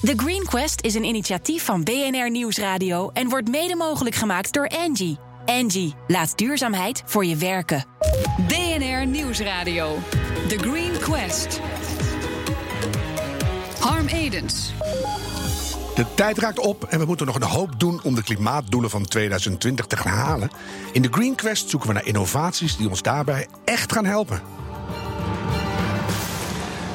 The Green Quest is een initiatief van BNR Nieuwsradio en wordt mede mogelijk gemaakt door Angie. Angie, laat duurzaamheid voor je werken. BNR Nieuwsradio. The Green Quest. Harm Edens. De tijd raakt op en we moeten nog een hoop doen om de klimaatdoelen van 2020 te gaan halen. In de Green Quest zoeken we naar innovaties die ons daarbij echt gaan helpen.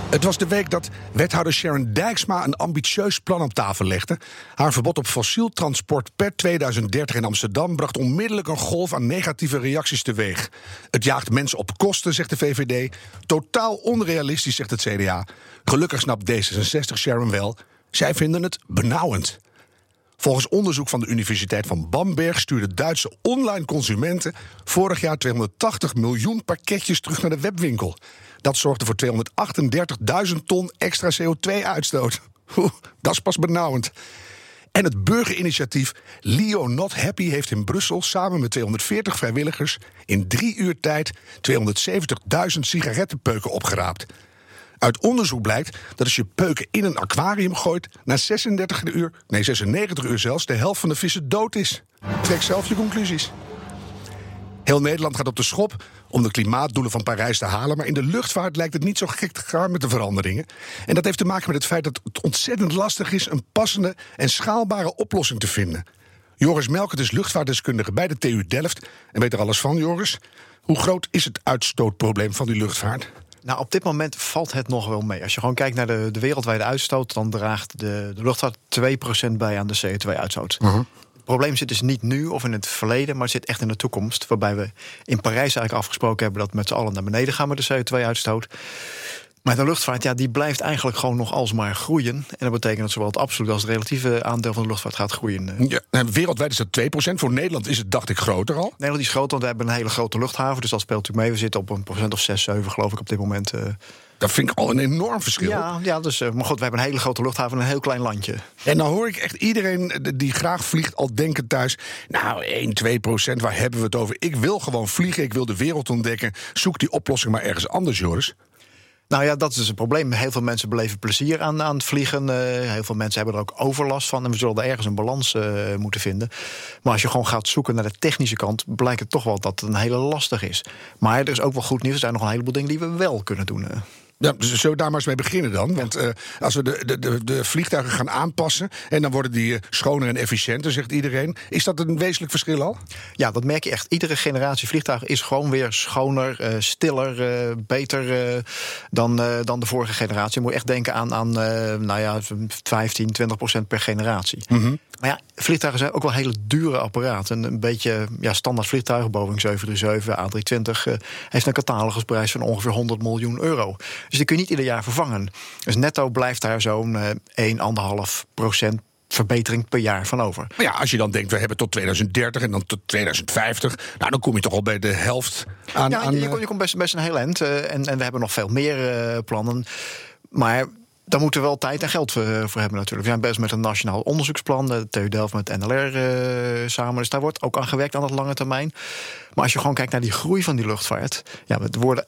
Het was de week dat wethouder Sharon Dijksma een ambitieus plan op tafel legde. Haar verbod op fossiel transport per 2030 in Amsterdam bracht onmiddellijk een golf aan negatieve reacties teweeg. Het jaagt mensen op kosten, zegt de VVD. Totaal onrealistisch, zegt het CDA. Gelukkig snapt D66 Sharon wel. Zij vinden het benauwend. Volgens onderzoek van de Universiteit van Bamberg stuurden Duitse online consumenten vorig jaar 280 miljoen pakketjes terug naar de webwinkel. Dat zorgde voor 238.000 ton extra CO2-uitstoot. Dat is pas benauwend. En het burgerinitiatief Leo Not Happy heeft in Brussel samen met 240 vrijwilligers in drie uur tijd 270.000 sigarettenpeuken opgeraapt. Uit onderzoek blijkt dat als je peuken in een aquarium gooit, na 36 uur, nee 96 uur zelfs, de helft van de vissen dood is. Trek zelf je conclusies. Heel Nederland gaat op de schop om de klimaatdoelen van Parijs te halen. Maar in de luchtvaart lijkt het niet zo gek te gaan met de veranderingen. En dat heeft te maken met het feit dat het ontzettend lastig is een passende en schaalbare oplossing te vinden. Joris Melkert is luchtvaartdeskundige bij de TU Delft en weet er alles van, Joris. Hoe groot is het uitstootprobleem van die luchtvaart? Nou, op dit moment valt het nog wel mee. Als je gewoon kijkt naar de, de wereldwijde uitstoot, dan draagt de, de luchtvaart 2% bij aan de CO2-uitstoot. Uh Het probleem zit dus niet nu of in het verleden, maar het zit echt in de toekomst. Waarbij we in Parijs eigenlijk afgesproken hebben dat we met z'n allen naar beneden gaan met de CO2-uitstoot. Maar de luchtvaart, ja, die blijft eigenlijk gewoon nog alsmaar groeien. En dat betekent dat zowel het absolute als het relatieve aandeel van de luchtvaart gaat groeien. Ja, wereldwijd is dat 2%. Voor Nederland is het, dacht ik, groter al. Nederland is groter, want we hebben een hele grote luchthaven. Dus dat speelt natuurlijk mee. We zitten op een procent of 6, 7, geloof ik, op dit moment. Uh, dat vind ik al een enorm verschil. Ja, ja dus, uh, maar goed, we hebben een hele grote luchthaven en een heel klein landje. En dan hoor ik echt iedereen die graag vliegt al denken thuis... nou, 1, 2 procent, waar hebben we het over? Ik wil gewoon vliegen, ik wil de wereld ontdekken. Zoek die oplossing maar ergens anders, Joris. Nou ja, dat is het probleem. Heel veel mensen beleven plezier aan, aan het vliegen. Uh, heel veel mensen hebben er ook overlast van. En we zullen er ergens een balans uh, moeten vinden. Maar als je gewoon gaat zoeken naar de technische kant, blijkt het toch wel dat het een hele lastig is. Maar er is ook wel goed nieuws. Er zijn nog een heleboel dingen die we wel kunnen doen. Uh. Ja, dus zullen we daar maar eens mee beginnen dan? Want uh, als we de, de, de, de, vliegtuigen gaan aanpassen en dan worden die schoner en efficiënter, zegt iedereen. Is dat een wezenlijk verschil al? Ja, dat merk je echt. Iedere generatie vliegtuigen is gewoon weer schoner, uh, stiller, uh, beter dan, dan de vorige generatie. Je moet echt denken aan, aan nou ja, 15, 20 procent per generatie. Mm -hmm. Maar ja, vliegtuigen zijn ook wel hele dure apparaten. Een beetje ja, standaard vliegtuigen, Boeing 737, A320, heeft een catalogusprijs van ongeveer 100 miljoen euro. Dus die kun je niet ieder jaar vervangen. Dus netto blijft daar zo'n uh, 1,5 procent verbetering per jaar van over. Maar ja, als je dan denkt, we hebben tot 2030 en dan tot 2050... nou, dan kom je toch al bij de helft aan... Ja, aan, je, je, komt best, best een heel eind. Uh, en, en we hebben nog veel meer uh, plannen. Maar daar moeten we wel tijd en geld voor, voor, hebben natuurlijk. We zijn best met een nationaal onderzoeksplan, de TU Delft met NLR uh, samen. Dus daar wordt ook aan gewerkt aan het lange termijn. Maar als je gewoon kijkt naar die groei van die luchtvaart... ja, we worden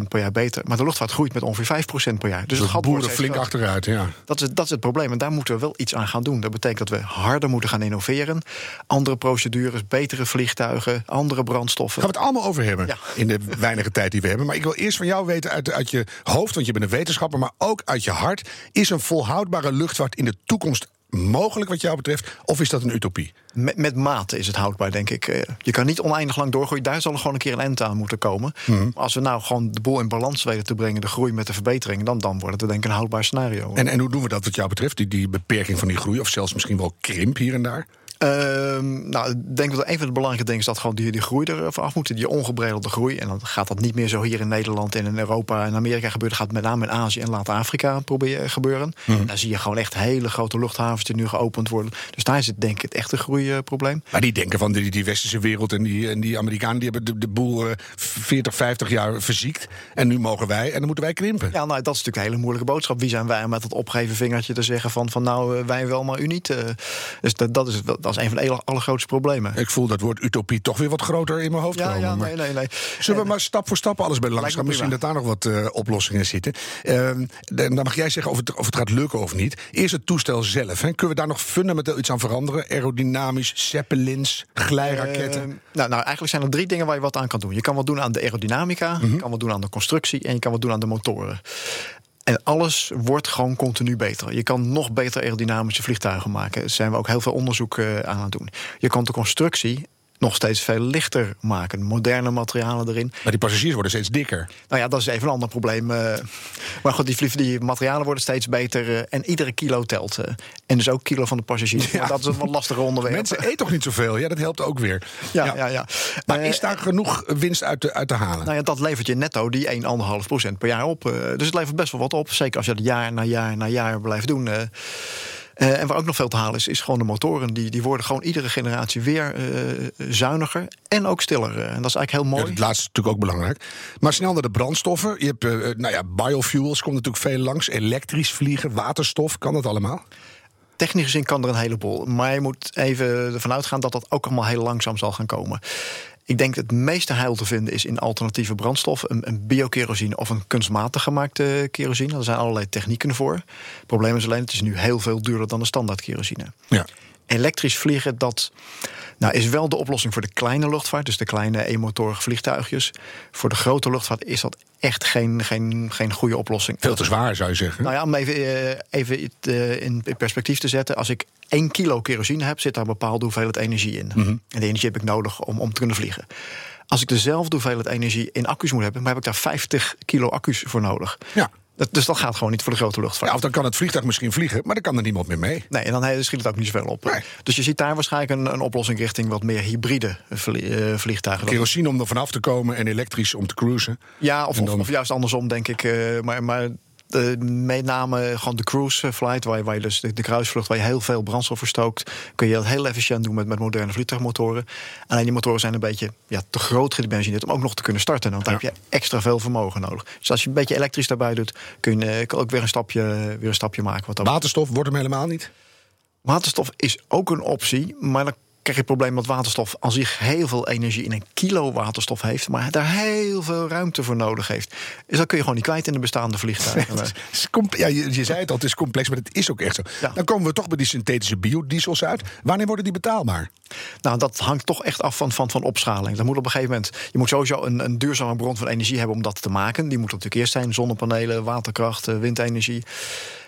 1,5% per jaar beter. Maar de luchtvaart groeit met ongeveer 5% per jaar. Dus het gaat boeren flink achteruit, ja. Dat is, dat is het probleem. En daar moeten we wel iets aan gaan doen. Dat betekent dat we harder moeten gaan innoveren. Andere procedures, betere vliegtuigen, andere brandstoffen. Gaan we het allemaal over hebben ja. in de weinige tijd die we hebben. Maar ik wil eerst van jou weten uit, uit je hoofd... want je bent een wetenschapper, maar ook uit je hart... is een volhoudbare luchtvaart in de toekomst mogelijk wat jou betreft? Of is dat een utopie? Met, met mate is het houdbaar, denk ik. Je kan niet oneindig lang doorgroeien. Daar zal er gewoon een keer een eind aan moeten komen. Mm. Als we nou gewoon de boel in balans weten te brengen... de groei met de verbetering... dan, dan wordt het denk ik een houdbaar scenario. En, en hoe doen we dat wat jou betreft? Die, die beperking van die groei? Of zelfs misschien wel krimp hier en daar? Uh, nou, ik denk dat een van de belangrijke dingen is dat gewoon die, die groei er af moet. Die ongebreidelde groei. En dan gaat dat niet meer zo hier in Nederland en in Europa en Amerika gebeuren. Dat gaat met name in Azië en later Afrika proberen gebeuren. Mm. Daar zie je gewoon echt hele grote luchthavens die nu geopend worden. Dus daar is het denk ik het echte groeiprobleem. Maar die denken van die, die westerse wereld en die, en die Amerikanen die hebben de, de boel uh, 40, 50 jaar verziekt. En nu mogen wij en dan moeten wij krimpen. Ja, nou, dat is natuurlijk een hele moeilijke boodschap. Wie zijn wij om met het opgeven vingertje te zeggen van, van nou wij wel, maar u niet. Uh, dus dat, dat is dat is een van de allergrootste problemen. Ik voel dat woord utopie toch weer wat groter in mijn hoofd Ja, komen. ja, nee, nee, nee. Zullen we maar stap voor stap alles bij langs gaan? Misschien dat daar nog wat eh, oplossingen zitten. Ehm, dan mag jij zeggen of het, of het gaat lukken of niet. Eerst het toestel zelf. Hè. Kunnen we daar nog fundamenteel iets aan veranderen? Aerodynamisch, zeppelins, glijraketten? Eh, nou, nou, eigenlijk zijn er drie dingen waar je wat aan kan doen. Je kan wat doen aan de aerodynamica, je kan wat doen aan de constructie en je kan wat doen aan de motoren. En alles wordt gewoon continu beter. Je kan nog beter aerodynamische vliegtuigen maken. Daar zijn we ook heel veel onderzoek eh, aan aan het doen. Je kan de constructie nog steeds veel lichter maken. Moderne materialen erin. maar die passagiers worden steeds dikker. Nou ja, dat is even een ander probleem. eh. maar goed, die, die materialen worden steeds beter. eh, en iedere kilo telt. eh. en dus ook kilo van de passagiers. Maar dat is een wat lastiger onderwerp. Mensen eten toch niet zoveel? Ja, dat helpt ook weer. ja, ja, ja. Maar is daar genoeg winst uit te, uit te halen? Nou ja, dat levert je netto die 1,5 procent per jaar op. Dus het levert best wel wat op. Zeker als je dat jaar na jaar na jaar blijft doen. Eh. En waar ook nog veel te halen is, is gewoon de motoren. Die, die worden gewoon iedere generatie weer eh, zuiniger en ook stiller. Eh, en dat is eigenlijk heel Ja, mooi. het laatste is natuurlijk ook belangrijk. Maar snel naar de brandstoffen. Je hebt, nou ja, biofuels komt natuurlijk veel langs. Elektrisch vliegen, waterstof, kan dat allemaal? Technisch gezien kan er een heleboel. Maar je moet even ervan uitgaan dat dat ook allemaal heel langzaam zal gaan komen. Ik denk dat het meeste heil te vinden is in alternatieve brandstof. Een, een biokerosine of een kunstmatig gemaakte kerosine. Er zijn allerlei technieken voor. Het probleem is alleen, het is nu heel veel duurder dan de standaard kerosine. Ja. Elektrisch vliegen, dat nou, is wel de oplossing voor de kleine luchtvaart. Dus de kleine eenmotorige vliegtuigjes. Voor de grote luchtvaart is dat echt geen, geen, geen goede oplossing. Veel te zwaar, zou je zeggen. Nou ja, om even, eh, even het, eh, in perspectief te zetten. Als ik 1 kilo kerosine heb, zit daar een bepaalde hoeveelheid energie in. Mhm. En die energie heb ik nodig om, om te kunnen vliegen. Als ik dezelfde hoeveelheid energie in accu's moet hebben, dan heb ik daar 50 kilo accu's voor nodig. Ja. Dat, dus dat gaat gewoon niet voor de grote luchtvaart. Ja, of dan kan het vliegtuig misschien vliegen, maar dan kan er niemand meer mee. Nee, en dan schiet het ook niet zoveel op. Nee. Dus je ziet daar waarschijnlijk een, een oplossing richting wat meer hybride vlie- eh, vliegtuigen. Kerosine om er vanaf te komen en elektrisch om te cruisen. Ja, of, En dan- of, of juist andersom, denk ik. eh, maar maar met name gewoon de cruise flight, waar je, waar je dus de, de kruisvlucht, waar je heel veel brandstof verstookt, kun je dat heel efficiënt doen met, met moderne vliegtuigmotoren. Alleen die motoren zijn een beetje ja, te groot gedimensioneerd om ook nog te kunnen starten. Want dan heb je extra veel vermogen nodig. Dus als je een beetje elektrisch daarbij doet, kun je eh, ook weer een stapje, weer een stapje maken. Wat Waterstof wordt hem helemaal niet. Waterstof is ook een optie, maar dan krijg je het probleem dat waterstof aan zich heel veel energie in een kilo waterstof heeft, maar daar heel veel ruimte voor nodig heeft. Dus dat kun je gewoon niet kwijt in de bestaande vliegtuigen. Het is com- ja, je, je zei het al, het is complex, maar het is ook echt zo. Ja. Dan komen we toch bij die synthetische biodiesels uit. Wanneer worden die betaalbaar? Nou, dat hangt toch echt af van, van, van opschaling. Dat moet op een gegeven moment. Je moet sowieso een, een duurzame bron van energie hebben om dat te maken. Die moet natuurlijk eerst zijn: zonnepanelen, waterkracht, eh, windenergie.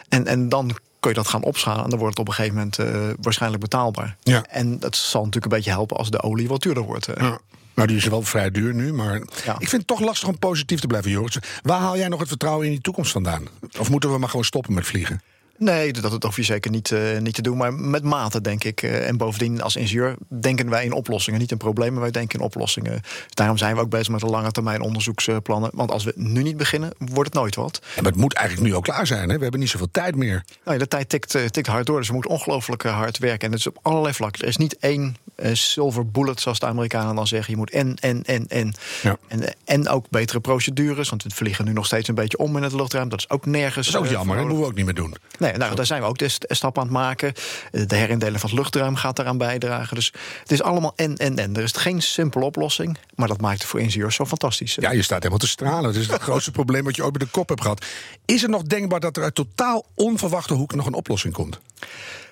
En, en dan kun je dat gaan opschalen. En dan wordt het op een gegeven moment eh, waarschijnlijk betaalbaar. Ja. En dat zal natuurlijk een beetje helpen als de olie wat duurder wordt. eh. Ja. Nou, die is wel vrij duur nu, maar Ja. ik vind het toch lastig om positief te blijven, Joris. Waar haal jij nog het vertrouwen in die toekomst vandaan? Of moeten we maar gewoon stoppen met vliegen? Nee, dat, dat hoef je zeker niet, eh, niet te doen. Maar met mate, denk ik. Eh, en bovendien, als ingenieur denken wij in oplossingen. Niet in problemen, wij denken in oplossingen. Dus daarom zijn we ook bezig met de lange termijn onderzoeksplannen. Want als we nu niet beginnen, wordt het nooit wat. En het moet eigenlijk nu al klaar zijn. Hè? We hebben niet zoveel tijd meer. Nou, ja, de tijd tikt, eh, tikt hard door, dus we moeten ongelooflijk hard werken. En dat is op allerlei vlakken. Er is niet één silver bullet, zoals de Amerikanen dan zeggen. Je moet en, en, en, en. Ja. En, en ook betere procedures, want we vliegen nu nog steeds een beetje om in het luchtruim. Dat is ook nergens. Dat is ook jammer, dat moeten we ook niet meer doen. Nee, nou, daar zijn we ook de st- stap aan het maken. De herindeling van het luchtruim gaat daaraan bijdragen. Dus het is allemaal en, en, en. Er is geen simpele oplossing, maar dat maakt het voor ingenieurs zo fantastisch. Ja, je staat helemaal te stralen. Dat is het grootste probleem wat je ooit bij de kop hebt gehad. Is het nog denkbaar dat er uit totaal onverwachte hoek nog een oplossing komt?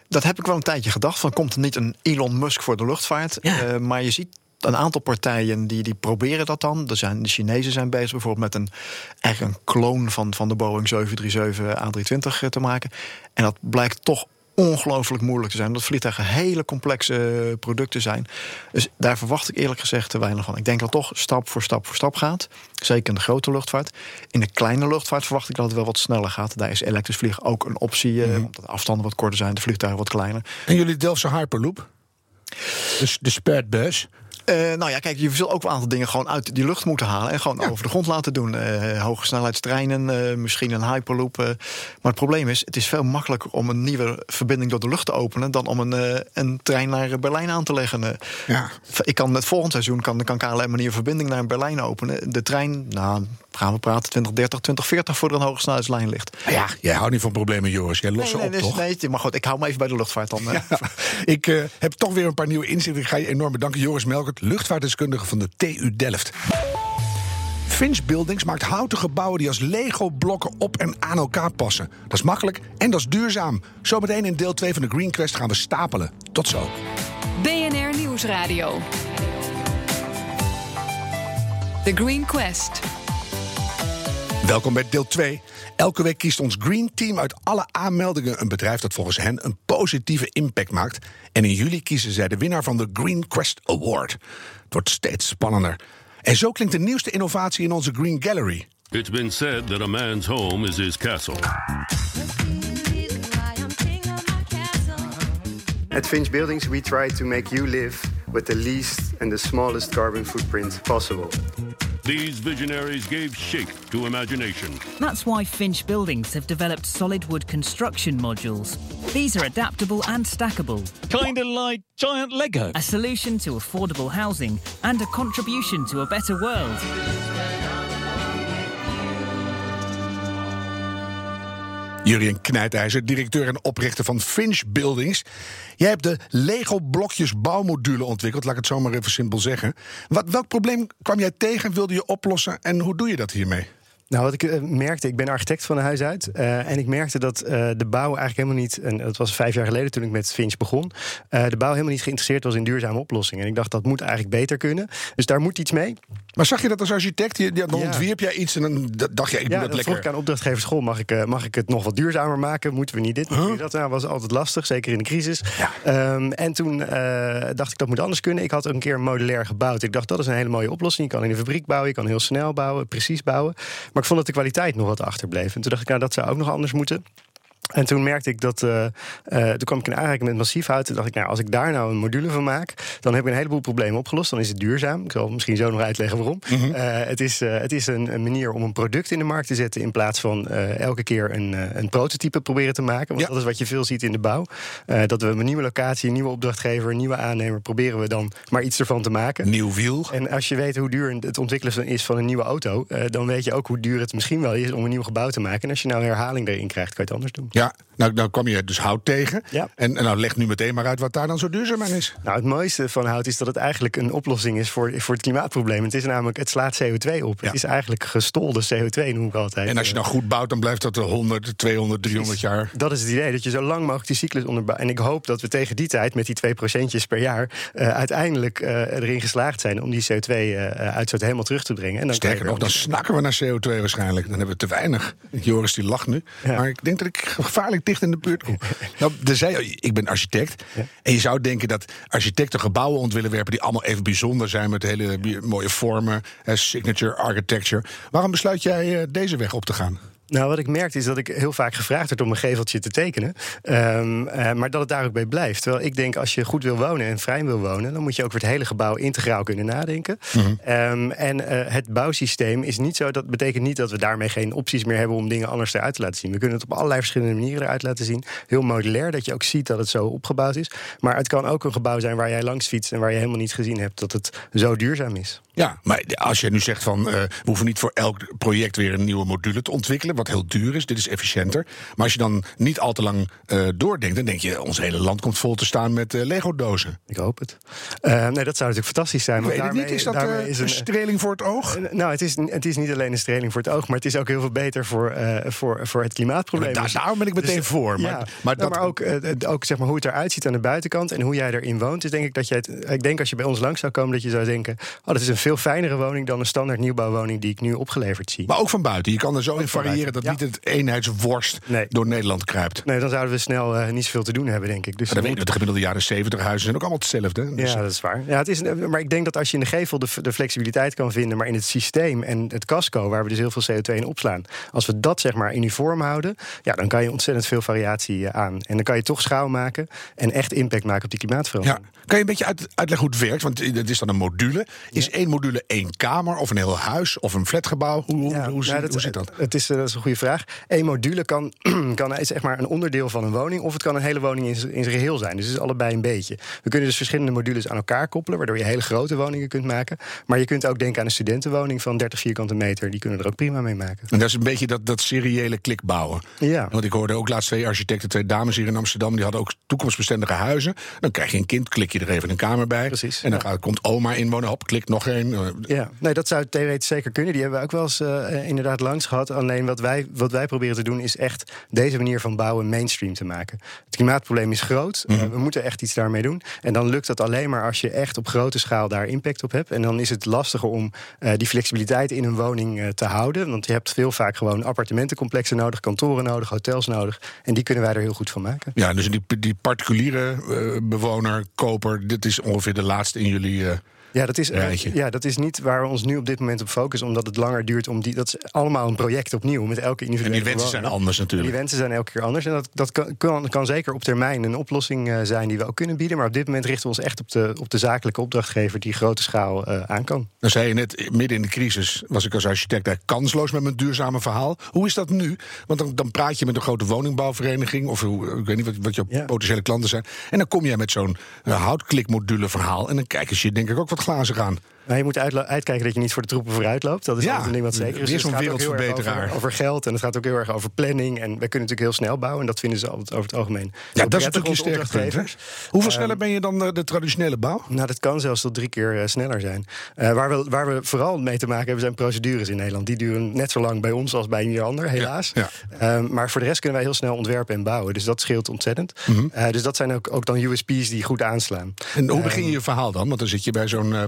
Dat heb ik wel een tijdje gedacht. Van komt er niet een Elon Musk voor de luchtvaart? Ja. Eh, maar je ziet een aantal partijen die, die proberen dat dan. Er zijn, de Chinezen zijn bezig bijvoorbeeld met een, eigenlijk een kloon van, van de Boeing 737 A320 te maken. En dat blijkt toch ongelooflijk moeilijk te zijn. Omdat vliegtuigen hele complexe producten zijn. Dus daar verwacht ik eerlijk gezegd te weinig van. Ik denk dat het toch stap voor stap voor stap gaat. Zeker in de grote luchtvaart. In de kleine luchtvaart verwacht ik dat het wel wat sneller gaat. Daar is elektrisch vliegen ook een optie. eh, Omdat de afstanden wat korter zijn, de vliegtuigen wat kleiner. En jullie Delftse Hyperloop? Dus de Spadbus. Eh, nou ja, kijk, je zult ook een aantal dingen gewoon uit die lucht moeten halen. En gewoon over de grond laten doen. Eh, hoge snelheidstreinen, eh, misschien een hyperloop. Maar het probleem is, het is veel makkelijker om een nieuwe verbinding door de lucht te openen. dan om een, een trein naar Berlijn aan te leggen. Ja. Ik kan het volgend seizoen kan, kan KLM een nieuwe verbinding naar Berlijn openen. De trein, nou, gaan we praten 2030, 2040 voor er een hoge snelheidslijn ligt. Ja, jij houdt niet van problemen, Joris. Jij lost nee, ze op, nee, toch? Nee, maar goed, ik hou me even bij de luchtvaart dan. Ja, ik uh, heb toch weer een paar nieuwe inzichten. Ik ga je enorm bedanken, Joris Melkert, luchtvaartdeskundige van de TU Delft. Finch Buildings maakt houten gebouwen die als Lego-blokken op en aan elkaar passen. Dat is makkelijk en dat is duurzaam. Zometeen in deel 2 van de Green Quest gaan we stapelen. Tot zo. BNR Nieuwsradio. The Green Quest. Welkom bij deel 2. Elke week kiest ons Green Team uit alle aanmeldingen een bedrijf dat volgens hen een positieve impact maakt. En in juli kiezen zij de winnaar van de Green Quest Award. Het wordt steeds spannender. En zo klinkt de nieuwste innovatie in onze Green Gallery. It's been said that a man's home is his castle. At Finch Buildings, we try to make you live with the least and the smallest carbon footprint possible. These visionaries gave shape to imagination. That's why Finch Buildings have developed solid wood construction modules. These are adaptable and stackable. Kinda like giant Lego. A solution to affordable housing and a contribution to a better world. Jurien Knijtijzer, directeur en oprichter van Finch Buildings. Jij hebt de Lego-blokjes bouwmodule ontwikkeld, laat ik het zo maar even simpel zeggen. Wat, welk probleem kwam jij tegen, wilde je oplossen en hoe doe je dat hiermee? Nou, wat ik uh, merkte, ik ben architect van huis uit. Uh, en ik merkte dat uh, de bouw eigenlijk helemaal niet. En dat was vijf jaar geleden toen ik met Finch begon. de bouw helemaal niet geïnteresseerd was in duurzame oplossingen. En ik dacht dat moet eigenlijk beter kunnen. Dus daar moet iets mee. Maar zag je dat als architect? Je, dan ja. ontwierp jij iets en dan dacht je, ik doe ja, dat lekker. vroeg ik aan opdrachtgeverschool, mag ik, mag ik het nog wat duurzamer maken? Moeten we niet dit? Huh? Dat nou, was altijd lastig, zeker in de crisis. Ja. Um, en toen dacht ik dat moet anders kunnen. Ik had een keer modulair gebouwd. Ik dacht dat is een hele mooie oplossing. Je kan in de fabriek bouwen, je kan heel snel bouwen, precies bouwen. Maar ik vond dat de kwaliteit nog wat achterbleef. En toen dacht ik, nou, dat zou ook nog anders moeten. En toen merkte ik dat. Uh, uh, toen kwam ik in aanraking met massief hout. Toen dacht ik, nou, als ik daar nou een module van maak. dan heb ik een heleboel problemen opgelost. Dan is het duurzaam. Ik zal misschien zo nog uitleggen waarom. Mm -hmm. uh, het is, het is een, een, manier om een product in de markt te zetten. in plaats van elke keer een, een prototype proberen te maken. Want ja. dat is wat je veel ziet in de bouw. dat we een nieuwe locatie, een nieuwe opdrachtgever, een nieuwe aannemer. proberen we dan maar iets ervan te maken. Nieuw wiel. En als je weet hoe duur het ontwikkelen is van een nieuwe auto. dan weet je ook hoe duur het misschien wel is om een nieuw gebouw te maken. En als je nou herhaling erin krijgt, kan je het anders doen. Ja, nou, nou kwam je dus hout tegen. Ja. En, en nou leg nu meteen maar uit wat daar dan zo duurzaam aan is. Nou, het mooiste van hout is dat het eigenlijk een oplossing is voor, voor het klimaatprobleem. Het is namelijk, het slaat CO2 op. Ja. Het is eigenlijk gestolde CO2, noem ik altijd. En als je nou goed bouwt, dan blijft dat er 100, 200, 300 jaar. Dat is het idee, dat je zo lang mogelijk die cyclus onderbouwt. En ik hoop dat we tegen die tijd, met die 2 procentjes per jaar, uh, uiteindelijk uh, erin geslaagd zijn om die CO2-uitstoot uh, helemaal terug te brengen. En dan Sterker nog, dan snakken we naar CO2 waarschijnlijk. Dan hebben we te weinig. Joris die lacht nu. Ja. Maar ik denk dat ik gevaarlijk dicht in de buurt kom. Nou, er zei, ik ben architect. Ja. En je zou denken dat architecten gebouwen ont willen werpen die allemaal even bijzonder zijn met hele mooie vormen, signature architecture. Waarom besluit jij deze weg op te gaan? Nou, wat ik merkte is dat ik heel vaak gevraagd werd om een geveltje te tekenen. Um, uh, maar dat het daar ook bij blijft. Terwijl ik denk, als je goed wil wonen en vrij wil wonen, dan moet je ook voor het hele gebouw integraal kunnen nadenken. Mm -hmm. um, en uh, het bouwsysteem is niet zo. Dat betekent niet dat we daarmee geen opties meer hebben om dingen anders eruit te laten zien. We kunnen het op allerlei verschillende manieren eruit laten zien. Heel modulair, dat je ook ziet dat het zo opgebouwd is. Maar het kan ook een gebouw zijn waar jij langs fietst en waar je helemaal niet gezien hebt dat het zo duurzaam is. Ja, maar als je nu zegt van uh, we hoeven niet voor elk project weer een nieuwe module te ontwikkelen, wat heel duur is, dit is efficiënter. Maar als je dan niet al te lang uh, doordenkt, dan denk je ons hele land komt vol te staan met uh, Lego-dozen. Ik hoop het. Uh, nee, dat zou natuurlijk fantastisch zijn. Maar daarmee, niet, is dat daarmee is een, een streling voor het oog? nou, het is, het is niet alleen een streling voor het oog, maar het is ook heel veel beter voor, voor, voor het klimaatprobleem. Ja, daar, daarom ben ik meteen dus, voor. Maar, ja, maar, dat... maar ook, ook zeg maar, hoe het eruit ziet aan de buitenkant en hoe jij erin woont, is denk ik dat het. Ik denk als je bij ons langs zou komen, dat je zou denken: oh, dat is een veel fijnere woning dan een standaard nieuwbouwwoning die ik nu opgeleverd zie. Maar ook van buiten. Je kan er zo in variëren dat ja. niet het eenheidsworst nee. door Nederland kruipt. Nee, dan zouden we snel uh, niet zoveel te doen hebben, denk ik. Dus maar dan je, de gemiddelde jaren 70 huizen zijn ook allemaal hetzelfde. Dus ja, dat is waar. Ja, het is, maar ik denk dat als je in de gevel de, de flexibiliteit kan vinden, maar in het systeem en het casco, waar we dus heel veel CO2 in opslaan, als we dat zeg maar uniform houden, ja, dan kan je ontzettend veel variatie aan. En dan kan je toch schaal maken en echt impact maken op die klimaatverandering. Ja. Kan je een beetje uit, uitleggen hoe het werkt? Want het is dan een module. Is ja. één module één kamer of een heel huis of een flatgebouw? Hoe, hoe, Ja, hoe, zit, nou, hoe zit dat? Het is, eh, dat is een goede vraag. Eén module kan, kan zeg maar een onderdeel van een woning... of het kan een hele woning in, zijn geheel zijn. Dus het is allebei een beetje. We kunnen dus verschillende modules aan elkaar koppelen... waardoor je hele grote woningen kunt maken. Maar je kunt ook denken aan een studentenwoning van 30 vierkante meter. Die kunnen er ook prima mee maken. En dat is een beetje dat, dat seriële klik bouwen. Ja. Want ik hoorde ook laatst twee architecten, twee dames hier in Amsterdam... die hadden ook toekomstbestendige huizen. Dan krijg je een kind, klik je er even een kamer bij. Precies, En dan ja. gaat- komt oma inwonen, hop, klik nog één. Ja, nee, dat zou theoretisch zeker kunnen. Die hebben we ook wel eens eh, inderdaad langs gehad. Alleen wat wij, wat wij proberen te doen is echt deze manier van bouwen mainstream te maken. Het klimaatprobleem is groot. Mhm. Eh, we moeten echt iets daarmee doen. En dan lukt dat alleen maar als je echt op grote schaal daar impact op hebt. En dan is het lastiger om eh, die flexibiliteit in een woning eh, te houden. Want je hebt veel vaak gewoon appartementencomplexen nodig, kantoren nodig, hotels nodig. En die kunnen wij er heel goed van maken. Ja, dus die, die particuliere bewoner, koper, dit is ongeveer de laatste in jullie. Ja dat, is, eh, Rijtje. ja, dat is niet waar we ons nu op dit moment op focussen, omdat het langer duurt om die. Dat is allemaal een project opnieuw met elke en individuele. die wensen zijn anders En Die natuurlijk. wensen zijn elke keer anders. En dat, dat kan, kan, kan zeker op termijn een oplossing eh, zijn die we ook kunnen bieden. Maar op dit moment richten we ons echt op de, op de zakelijke opdrachtgever die grote schaal eh, aan kan. Dan zei je net, midden in de crisis was ik als architect eigenlijk kansloos met mijn duurzame verhaal. Hoe is dat nu? Want dan, dan praat je met een grote woningbouwvereniging, of hoe, ik weet niet wat, wat jouw Ja. potentiële klanten zijn. En dan kom jij met zo'n uh, houtklikmodule verhaal. En dan kijken ze je denk ik ook wat glazen aan. Maar je moet uitkijken dat je niet voor de troepen vooruit loopt. Dat is Ja, een ding wat zeker is. weer Dus zo'n erg wereldverbeteraar. Over, over geld en het gaat ook heel erg over planning. En wij kunnen natuurlijk heel snel bouwen. En dat vinden ze altijd over het algemeen. Ja, dat is prettig, natuurlijk je onze sterke punt. Hoeveel Ehm, sneller ben je dan eh, de traditionele bouw? Nou, dat kan zelfs tot drie keer eh, sneller zijn. Eh, waar, we, waar we vooral mee te maken hebben, zijn procedures in Nederland. Die duren net zo lang bij ons als bij ieder ander, helaas. Ja, Ehm, maar voor de rest kunnen wij heel snel ontwerpen en bouwen. Dus dat scheelt ontzettend. Mhm. Dus dat zijn ook, ook dan USP's die goed aanslaan. En hoe begin je je verhaal dan? Want dan zit je bij zo'n Mijn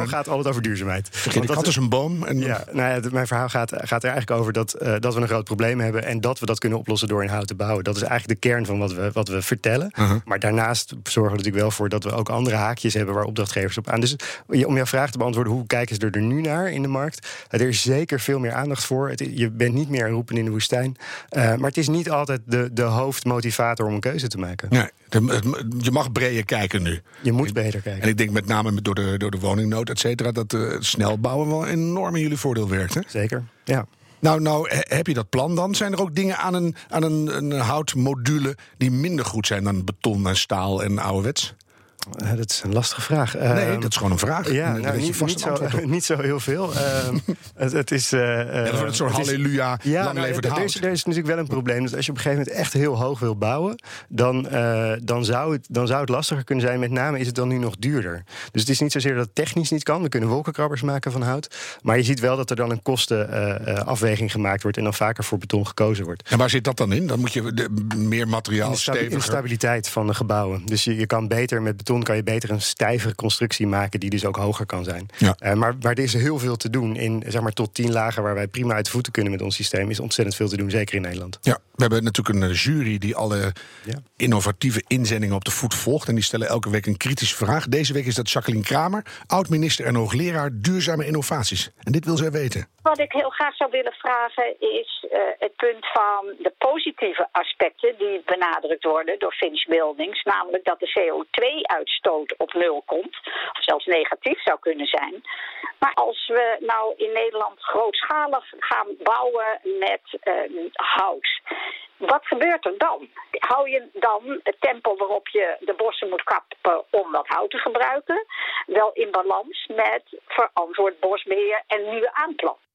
verhaal gaat altijd over duurzaamheid. Dat dus een boom. En Ja, nou ja, mijn verhaal gaat, gaat er eigenlijk over dat, eh, dat we een groot probleem hebben en dat we dat kunnen oplossen door in hout te bouwen. Dat is eigenlijk de kern van wat we, wat we vertellen. Uh-huh. Maar daarnaast zorgen we natuurlijk wel voor dat we ook andere haakjes hebben waar opdrachtgevers op aan. Dus om jouw vraag te beantwoorden, hoe kijken ze er nu naar in de markt? Er is zeker veel meer aandacht voor. Het, je bent niet meer roepen in de woestijn. Eh, maar het is niet altijd de, de hoofdmotivator om een keuze te maken. Nee, je mag breder kijken nu. Je moet beter kijken. En ik denk met name door de, door de woningnood, et cetera, dat eh, snel bouwen wel enorm in jullie voordeel werkt. Hè? Zeker, ja. Nou, nou, he- heb je dat plan dan? Zijn er ook dingen aan een, aan een, een houtmodule die minder goed zijn dan beton en staal en ouderwets? Eh, dat is een lastige vraag. Nee, Ehm, dat is gewoon een vraag. Ja, nou, niet, antwoord zo, niet zo heel veel. Ehm, het, het is. eh, Ja, dat wordt een soort het is- halleluja, Ja, lang nou, leven er, het er is, is natuurlijk wel een probleem. Dat als je op een gegeven moment echt heel hoog wil bouwen, dan, eh, dan, zou het, dan zou het lastiger kunnen zijn. Met name is het dan nu nog duurder. Dus het is niet zozeer dat het technisch niet kan. We kunnen wolkenkrabbers maken van hout. Maar je ziet wel dat er dan een kostenafweging gemaakt wordt en dan vaker voor beton gekozen wordt. En waar zit dat dan in? Dan moet je de, meer materiaal, In de, stabi- in de stabiliteit van de gebouwen. Dus je, je kan beter met beton kan je beter een stijvere constructie maken die dus ook hoger kan zijn. Ja. Eh, maar, maar er is heel veel te doen in zeg maar tot tien lagen waar wij prima uit de voeten kunnen met ons systeem. Is ontzettend veel te doen, zeker in Nederland. Ja, we hebben natuurlijk een eh, jury die alle Ja. innovatieve inzendingen op de voet volgt. En die stellen elke week een kritische vraag. Deze week is dat Jacqueline Kramer, oud-minister en hoogleraar duurzame innovaties. En dit wil zij weten. Wat ik heel graag zou willen vragen is eh, het punt van de positieve aspecten die benadrukt worden door Finch Buildings. Namelijk dat de CO2-uitstoot op nul komt, of zelfs negatief zou kunnen zijn. Maar als we nou in Nederland grootschalig gaan bouwen met eh, hout. Wat gebeurt er dan? Hou je dan het tempo waarop je de bossen moet kappen om dat hout te gebruiken, wel in balans met verantwoord bosbeheer en nieuwe aanplant?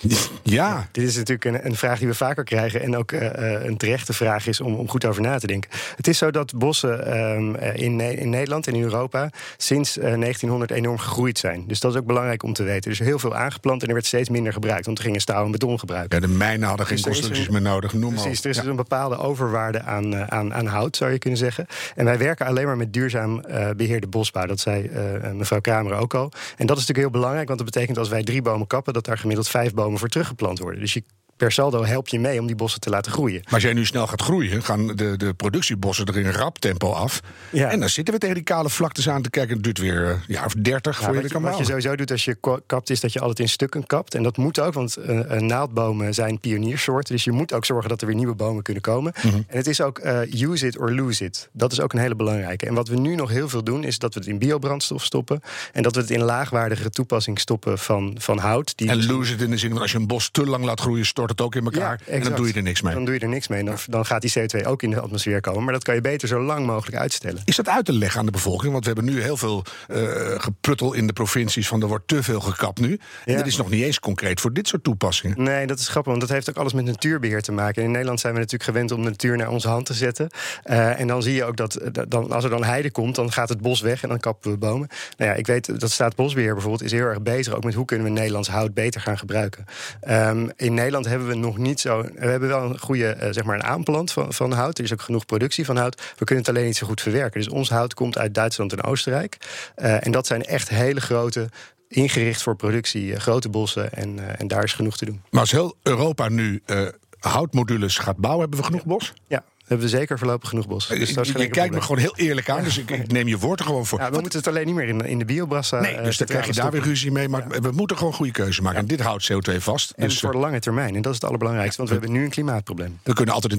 Ja, Dit is natuurlijk een, een vraag die we vaker krijgen en ook eh, eh, een terechte vraag is om, om goed over na te denken. Het is zo dat bossen ehm, eh, in, in Nederland en in Europa sinds eh, 1900 enorm gegroeid zijn. Dus dat is ook belangrijk om te weten. Er is heel veel aangeplant en er werd steeds minder gebruikt, want er gingen staal en beton gebruiken. ja de mijnen hadden geen Dus constructies meer nodig. Noem maar Precies, op. er is Ja. dus een bepaalde overwaarde aan, aan, aan hout, zou je kunnen zeggen. En wij werken alleen maar met duurzaam eh, beheerde bosbouw. Dat zei mevrouw Kramer ook al. En dat is natuurlijk heel belangrijk, want dat betekent als wij drie bomen kappen, dat daar gemiddeld vijf bomen voor teruggeplant worden. Dus je per saldo help je mee om die bossen te laten groeien. Maar als jij nu snel gaat groeien, gaan de, de productiebossen er in een rap tempo af. Ja. En dan zitten we tegen die kale vlaktes aan te kijken. Het duurt weer een jaar of dertig Ja, voor je er kan je, wat je sowieso doet als je kapt, is dat je altijd in stukken kapt. En dat moet ook, want eh, eh, naaldbomen zijn pioniersoorten. Dus je moet ook zorgen dat er weer nieuwe bomen kunnen komen. Mhm. En het is ook eh, use it or lose it. Dat is ook een hele belangrijke. En wat we nu nog heel veel doen, is dat we het in biobrandstof stoppen. En dat we het in laagwaardigere toepassing stoppen van, van hout. Die En lose het in de zin van als je een bos te lang laat groeien, stort het ook in elkaar. en dan doe je er niks mee. Dan doe je er niks mee. Dan, dan gaat die CO2 ook in de atmosfeer komen. Maar dat kan je beter zo lang mogelijk uitstellen. Is dat uit te leggen aan de bevolking? Want we hebben nu heel veel eh, gepruttel in de provincies van er wordt te veel gekapt nu. En Ja. dat is nog niet eens concreet voor dit soort toepassingen. Nee, dat is grappig, want dat heeft ook alles met natuurbeheer te maken. In Nederland zijn we natuurlijk gewend om de natuur naar onze hand te zetten. Eh, en dan zie je ook dat, dat dan, als er dan heide komt, dan gaat het bos weg en dan kappen we bomen. Nou ja, ik weet dat Staatsbosbeheer bijvoorbeeld is heel erg bezig ook met hoe kunnen we Nederlands hout beter gaan gebruiken. Ehm, in Nederland hebben we nog niet zo. We hebben wel een goede eh, zeg maar een aanplant van, van hout. Er is ook genoeg productie van hout. We kunnen het alleen niet zo goed verwerken. Dus ons hout komt uit Duitsland en Oostenrijk. Eh, en dat zijn echt hele grote. Ingericht voor productie, eh, grote bossen en, en daar is genoeg te doen. Maar als heel Europa nu houtmodules gaat bouwen, hebben we genoeg bos? Ja, hebben we zeker voorlopig genoeg bos. Dus dat is je kijkt me gewoon heel eerlijk aan, dus ik, ik neem je woord er gewoon voor. Ja, we moeten het alleen niet meer in, in de biobrassa. nee, eh, dus dan krijg je daar weer ruzie mee. Maar we moeten gewoon goede keuze maken. En dit houdt CO2 vast. En Dus voor eh, de lange termijn. En dat is het allerbelangrijkste, want we hebben nu een klimaatprobleem. we kunnen altijd in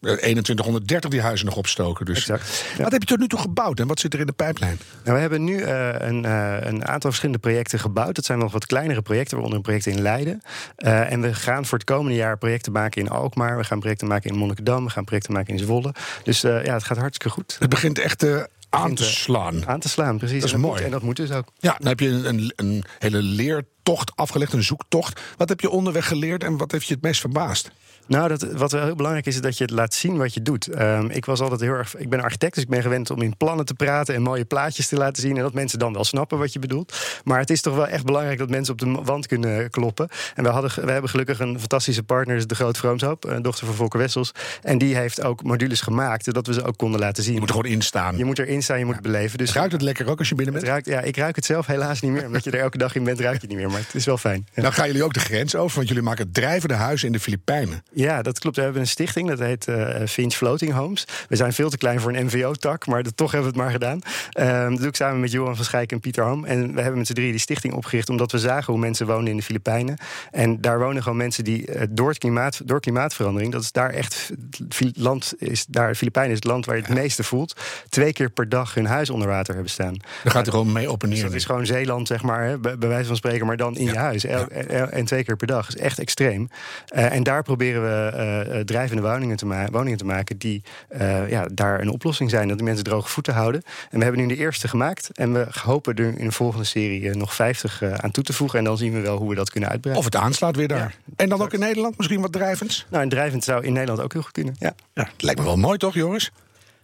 202130 die huizen nog opstoken. Dus. Exact. Ja. Wat heb je tot nu toe gebouwd en wat zit er in de pijplijn? Nou, we hebben nu eh, een, eh, een aantal verschillende projecten gebouwd. Dat zijn nog wat kleinere projecten, waaronder een project in Leiden. Eh, en we gaan voor het komende jaar projecten maken in Alkmaar. We gaan projecten maken in Monnikendam. We gaan projecten maken in Zwolle. Dus ja, het gaat hartstikke goed. Het begint echt aan te slaan. Aan te slaan, precies. Dat is en mooi. Moet, en dat moet dus ook. Ja, dan heb je een, een, een hele leertocht afgelegd, een zoektocht. Wat heb je onderweg geleerd en wat heeft je het meest verbaasd? Nou, dat, wat wel heel belangrijk is, is dat je het laat zien wat je doet. Ehm, ik was altijd heel erg. Ik ben architect, dus ik ben gewend om in plannen te praten en mooie plaatjes te laten zien. En dat mensen dan wel snappen wat je bedoelt. Maar het is toch wel echt belangrijk dat mensen op de wand kunnen kloppen. En we, hadden, we hebben gelukkig een fantastische partner, is de Groot Vroomshoop, een dochter van Volker Wessels. En die heeft ook modules gemaakt, zodat we ze ook konden laten zien. Je moet er gewoon in staan. Je moet erin staan, je moet het beleven. Dus Ruikt het lekker ook als je binnen bent? ruikt, ja, ik ruik het zelf helaas niet meer. Omdat je er elke dag in bent, ruik je het niet meer. Maar het is wel fijn. Ja. Nou gaan jullie ook de grens over, want jullie maken drijvende huizen in de Filipijnen. Ja, dat klopt. We hebben een stichting, dat heet eh Finch Floating Homes. We zijn veel te klein voor een MVO-tak, maar dat, toch hebben we het maar gedaan. Ehm, dat doe ik samen met Johan van Schijk en Pieter Ham. En we hebben met z'n drieën die stichting opgericht... omdat we zagen hoe mensen wonen in de Filipijnen. En daar wonen gewoon mensen die eh, door, het klimaat, door klimaatverandering... dat is daar echt... Het land is daar, Filipijnen is het land waar je het meeste voelt... twee keer per dag hun huis onder water hebben staan. Dan gaat er gewoon mee op en Dus neer. dat is gewoon Zeeland, zeg maar, hè, bij, wijze van spreken, maar dan in je huis. En twee keer per dag. Dat is echt extreem. Eh, en daar proberen we eh, eh, drijvende woningen te, ma- woningen te maken die eh, ja, daar een oplossing zijn. Dat die mensen droge voeten houden. En we hebben nu de eerste gemaakt. En we hopen er in de volgende serie nog 50 eh, aan toe te voegen. En dan zien we wel hoe we dat kunnen uitbreiden. Of het aanslaat weer daar. en dan ook in Nederland misschien wat drijvends? Nou, en drijvend zou in Nederland ook heel goed kunnen. Ja. Ja, het lijkt me wel mooi toch, Joris?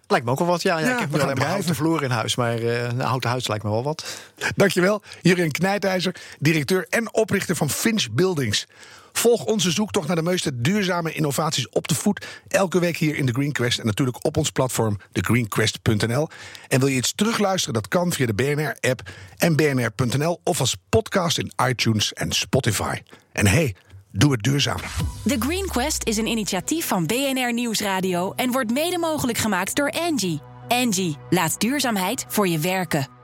Lijkt me ook wel wat. Ja, ja, Ja, ik heb we nu gaan alleen maar houten vloer in huis. Maar eh een houten huis lijkt me wel wat. Dankjewel, Jurien Knijtijzer, directeur en oprichter van Finch Buildings. Volg onze zoektocht naar de meeste duurzame innovaties op de voet. Elke week hier in de Green Quest en natuurlijk op ons platform thegreenquest.nl. En wil je iets terugluisteren? Dat kan via de BNR-app en bnr.nl of als podcast in iTunes en Spotify. En hey, doe het duurzaam. The Green Quest is een initiatief van BNR Nieuwsradio en wordt mede mogelijk gemaakt door Angie. Angie, laat duurzaamheid voor je werken.